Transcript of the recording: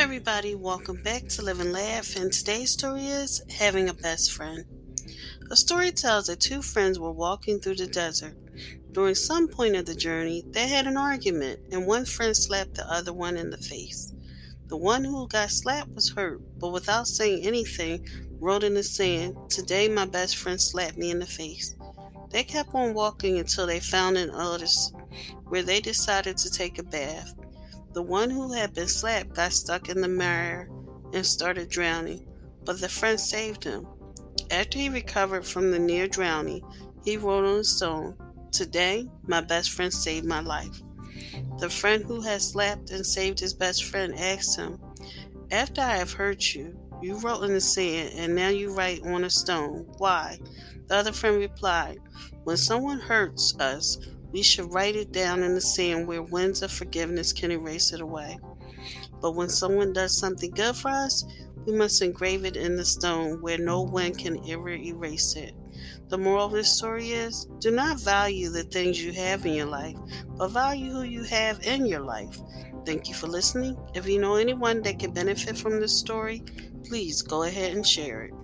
everybody, welcome back to Live and Laugh, and today's story is Having a Best Friend. A story tells that two friends were walking through the desert. During some point of the journey, they had an argument, and one friend slapped the other one in the face. The one who got slapped was hurt, but without saying anything, wrote in the sand, Today my best friend slapped me in the face. They kept on walking until they found an oasis where they decided to take a bath. The one who had been slapped got stuck in the mire and started drowning, but the friend saved him. After he recovered from the near drowning, he wrote on a stone, Today, my best friend saved my life. The friend who had slapped and saved his best friend asked him, After I have hurt you, you wrote in the sand, and now you write on a stone. Why? The other friend replied, When someone hurts us, we should write it down in the sand where winds of forgiveness can erase it away. But when someone does something good for us, we must engrave it in the stone where no wind can ever erase it. The moral of this story is do not value the things you have in your life, but value who you have in your life. Thank you for listening. If you know anyone that can benefit from this story, please go ahead and share it.